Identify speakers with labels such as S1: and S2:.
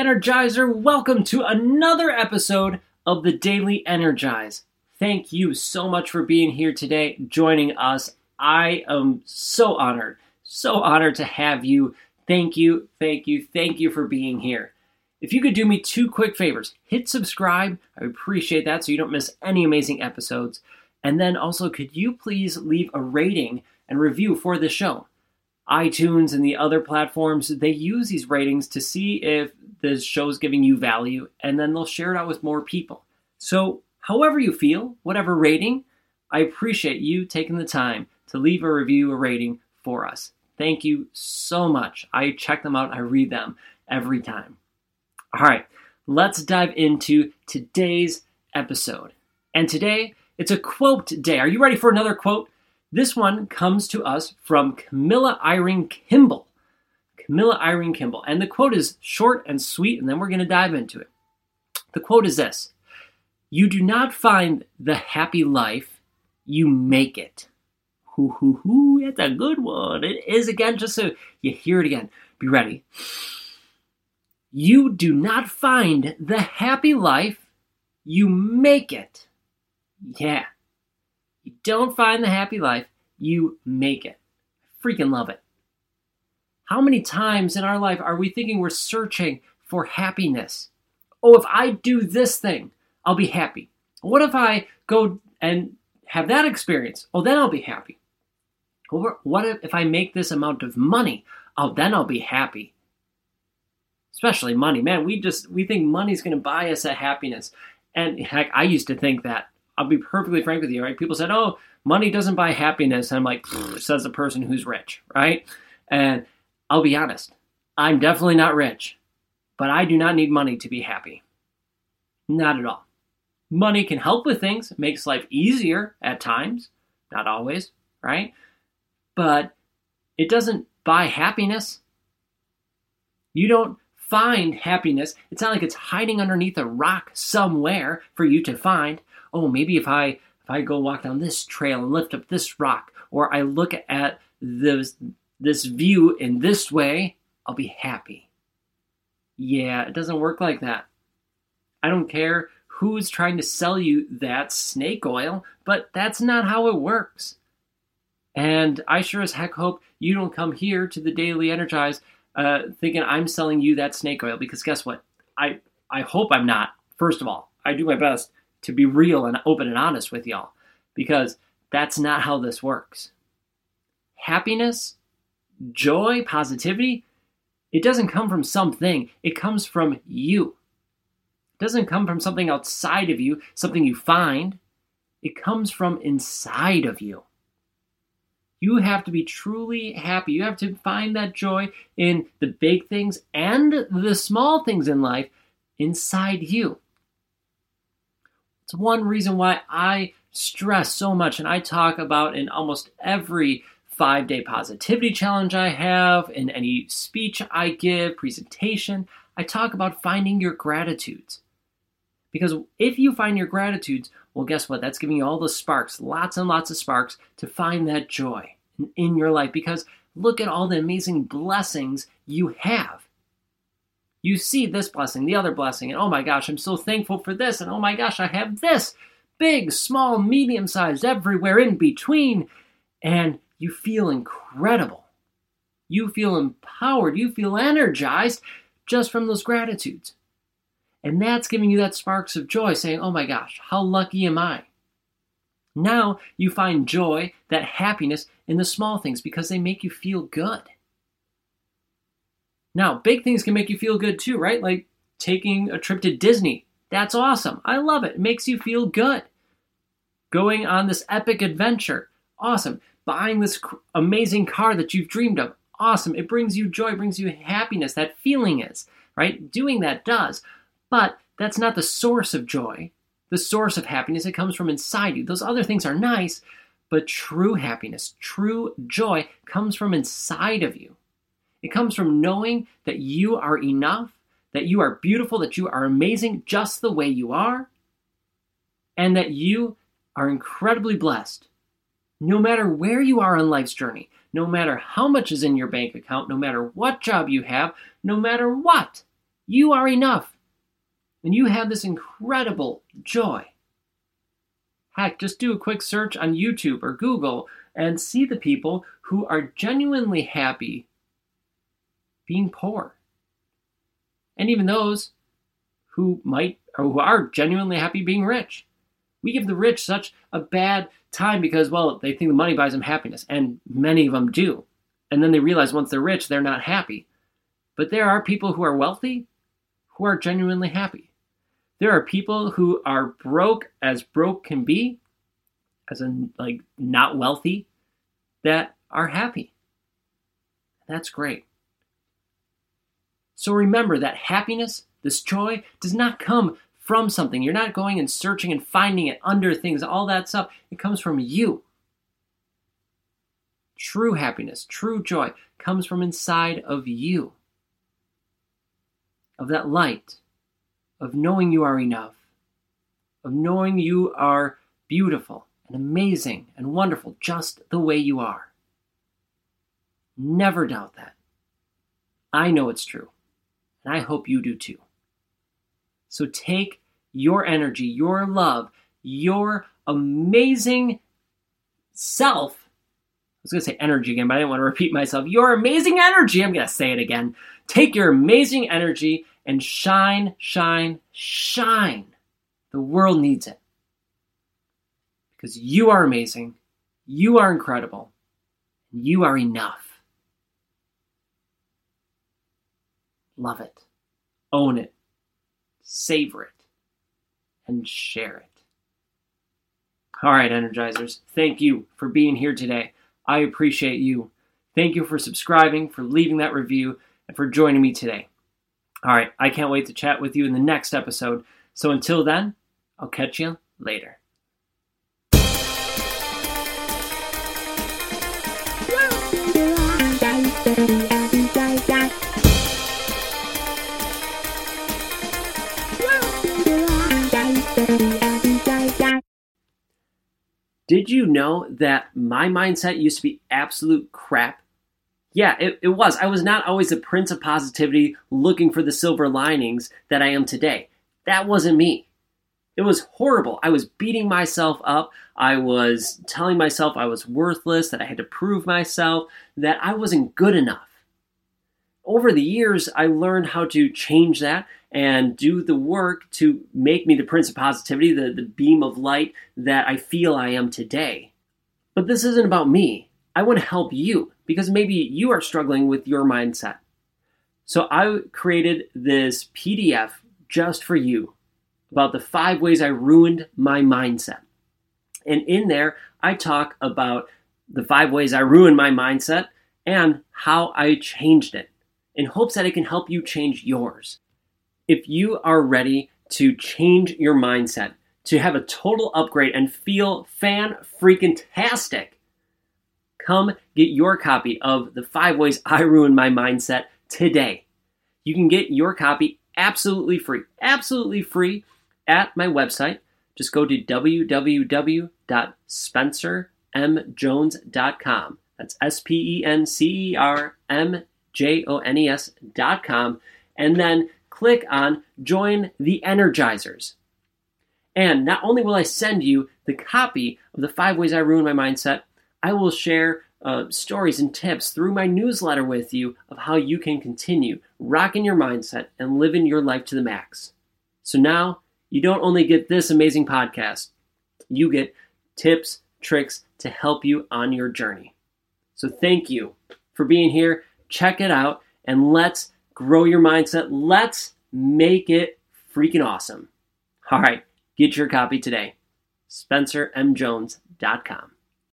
S1: Energizer. Welcome to another episode of the Daily Energize. Thank you so much for being here today, joining us. I am so honored, so honored to have you. Thank you, thank you, thank you for being here. If you could do me two quick favors, hit subscribe. I appreciate that so you don't miss any amazing episodes. And then also, could you please leave a rating and review for the show? iTunes and the other platforms, they use these ratings to see if the show's giving you value, and then they'll share it out with more people. So, however you feel, whatever rating, I appreciate you taking the time to leave a review, a rating for us. Thank you so much. I check them out, I read them every time. All right, let's dive into today's episode. And today, it's a quote day. Are you ready for another quote? This one comes to us from Camilla Eyring Kimball. Camilla Eyring Kimball. And the quote is short and sweet, and then we're going to dive into it. The quote is this You do not find the happy life, you make it. Hoo, hoo, hoo. It's a good one. It is again, just so you hear it again. Be ready. You do not find the happy life, you make it. Yeah. You don't find the happy life, you make it. Freaking love it. How many times in our life are we thinking we're searching for happiness? Oh, if I do this thing, I'll be happy. What if I go and have that experience? Oh, then I'll be happy. What if, I make this amount of money? Oh, then I'll be happy. Especially money. Man, we just we think money's gonna buy us that happiness. And heck, I used to think that. I'll be perfectly frank with you, right? People said, "Oh, money doesn't buy happiness." And I'm like, says the person who's rich, right? And I'll be honest, I'm definitely not rich, but I do not need money to be happy. Not at all. Money can help with things, makes life easier at times, not always, right? But it doesn't buy happiness. You don't find happiness. It's not like it's hiding underneath a rock somewhere for you to find oh, maybe if I if I go walk down this trail and lift up this rock, or I look at this this view in this way, I'll be happy. Yeah, it doesn't work like that. I don't care who's trying to sell you that snake oil, but that's not how it works. And I sure as heck hope you don't come here to the Daily Energize uh, thinking I'm selling you that snake oil because guess what? I I hope I'm not. First of all, I do my best to be real and open and honest with y'all because that's not how this works. Happiness, joy, positivity, it doesn't come from something, it comes from you. It doesn't come from something outside of you, something you find. It comes from inside of you. You have to be truly happy. You have to find that joy in the big things and the small things in life inside you. It's one reason why I stress so much and I talk about in almost every five day positivity challenge I have, in any speech I give, presentation, I talk about finding your gratitudes. Because if you find your gratitudes, well, guess what? That's giving you all the sparks, lots and lots of sparks to find that joy in your life. Because look at all the amazing blessings you have you see this blessing, the other blessing, and oh my gosh, I'm so thankful for this, and oh my gosh, I have this big, small, medium sized, everywhere in between, and you feel incredible. You feel empowered, you feel energized just from those gratitudes. And that's giving you that sparks of joy, saying, oh my gosh, how lucky am I? Now you find joy, that happiness in the small things because they make you feel good. Now, big things can make you feel good too, right? Like taking a trip to Disney. That's awesome. I love it. It makes you feel good. Going on this epic adventure. Awesome. Buying this amazing car that you've dreamed of. Awesome. It brings you joy, brings you happiness. That feeling is, right? Doing that does. But that's not the source of joy. The source of happiness, it comes from inside you. Those other things are nice, but true happiness, true joy comes from inside of you. It comes from knowing that you are enough, that you are beautiful, that you are amazing just the way you are, and that you are incredibly blessed. No matter where you are on life's journey, no matter how much is in your bank account, no matter what job you have, no matter what, You are enough. And you have this incredible joy. Heck, just do a quick search on YouTube or Google and see the people who are genuinely happy being poor. And even those who might or who are genuinely happy being rich. We give the rich such a bad time because, well, they think the money buys them happiness, and many of them do. And then they realize once they're rich, they're not happy. But there are people who are wealthy who are genuinely happy. There are people who are broke as broke can be, as in like not wealthy, that are happy. That's great. So remember that happiness, this joy, does not come from something. You're not going and searching and finding it under things, all that stuff. It comes from you. True happiness, true joy comes from inside of you. Of that light, of knowing you are enough, of knowing you are beautiful and amazing and wonderful just the way you are. Never doubt that. I know it's true, and I hope you do too. So take your energy, your love, your amazing self I was going to say energy again, but I didn't want to repeat myself. Your amazing energy, I'm going to say it again. Take your amazing energy and shine, shine, shine. The world needs it. Because you are amazing, you are incredible, you are enough. Love it, own it, savor it, and share it. All right, Energizers, thank you for being here today. I appreciate you. Thank you for subscribing, for leaving that review, and for joining me today. All right, I can't wait to chat with you in the next episode. So until then, I'll catch you later. Did you know that my mindset used to be absolute crap? Yeah, it, it was. I was not always the prince of positivity looking for the silver linings that I am today. That wasn't me. It was horrible. I was beating myself up. I was telling myself I was worthless, that I had to prove myself, that I wasn't good enough. Over the years, I learned how to change that and do the work to make me the prince of positivity, the, the beam of light that I feel I am today. But this isn't about me. I want to help you because maybe you are struggling with your mindset. So I created this PDF just for you about the five ways I ruined my mindset. And in there, I talk about the five ways I ruined my mindset and how I changed it in hopes that it can help you change yours if you are ready to change your mindset, to have a total upgrade and feel fan freaking tastic, come get your copy of The Five Ways I Ruined My Mindset today. You can get your copy absolutely free, absolutely free at my website. Just go to www.spencermjones.com. That's S P E N C E R M J O N E S.com. And then click on Join the Energizers. And not only will I send you the copy of the five ways I ruin my mindset, I will share uh, stories and tips through my newsletter with you of how you can continue rocking your mindset and living your life to the max. So now you don't only get this amazing podcast, you get tips, tricks to help you on your journey. So thank you for being here. Check it out and let's grow your mindset. Let's make it freaking awesome. All right, get your copy today. SpencerMJones.com.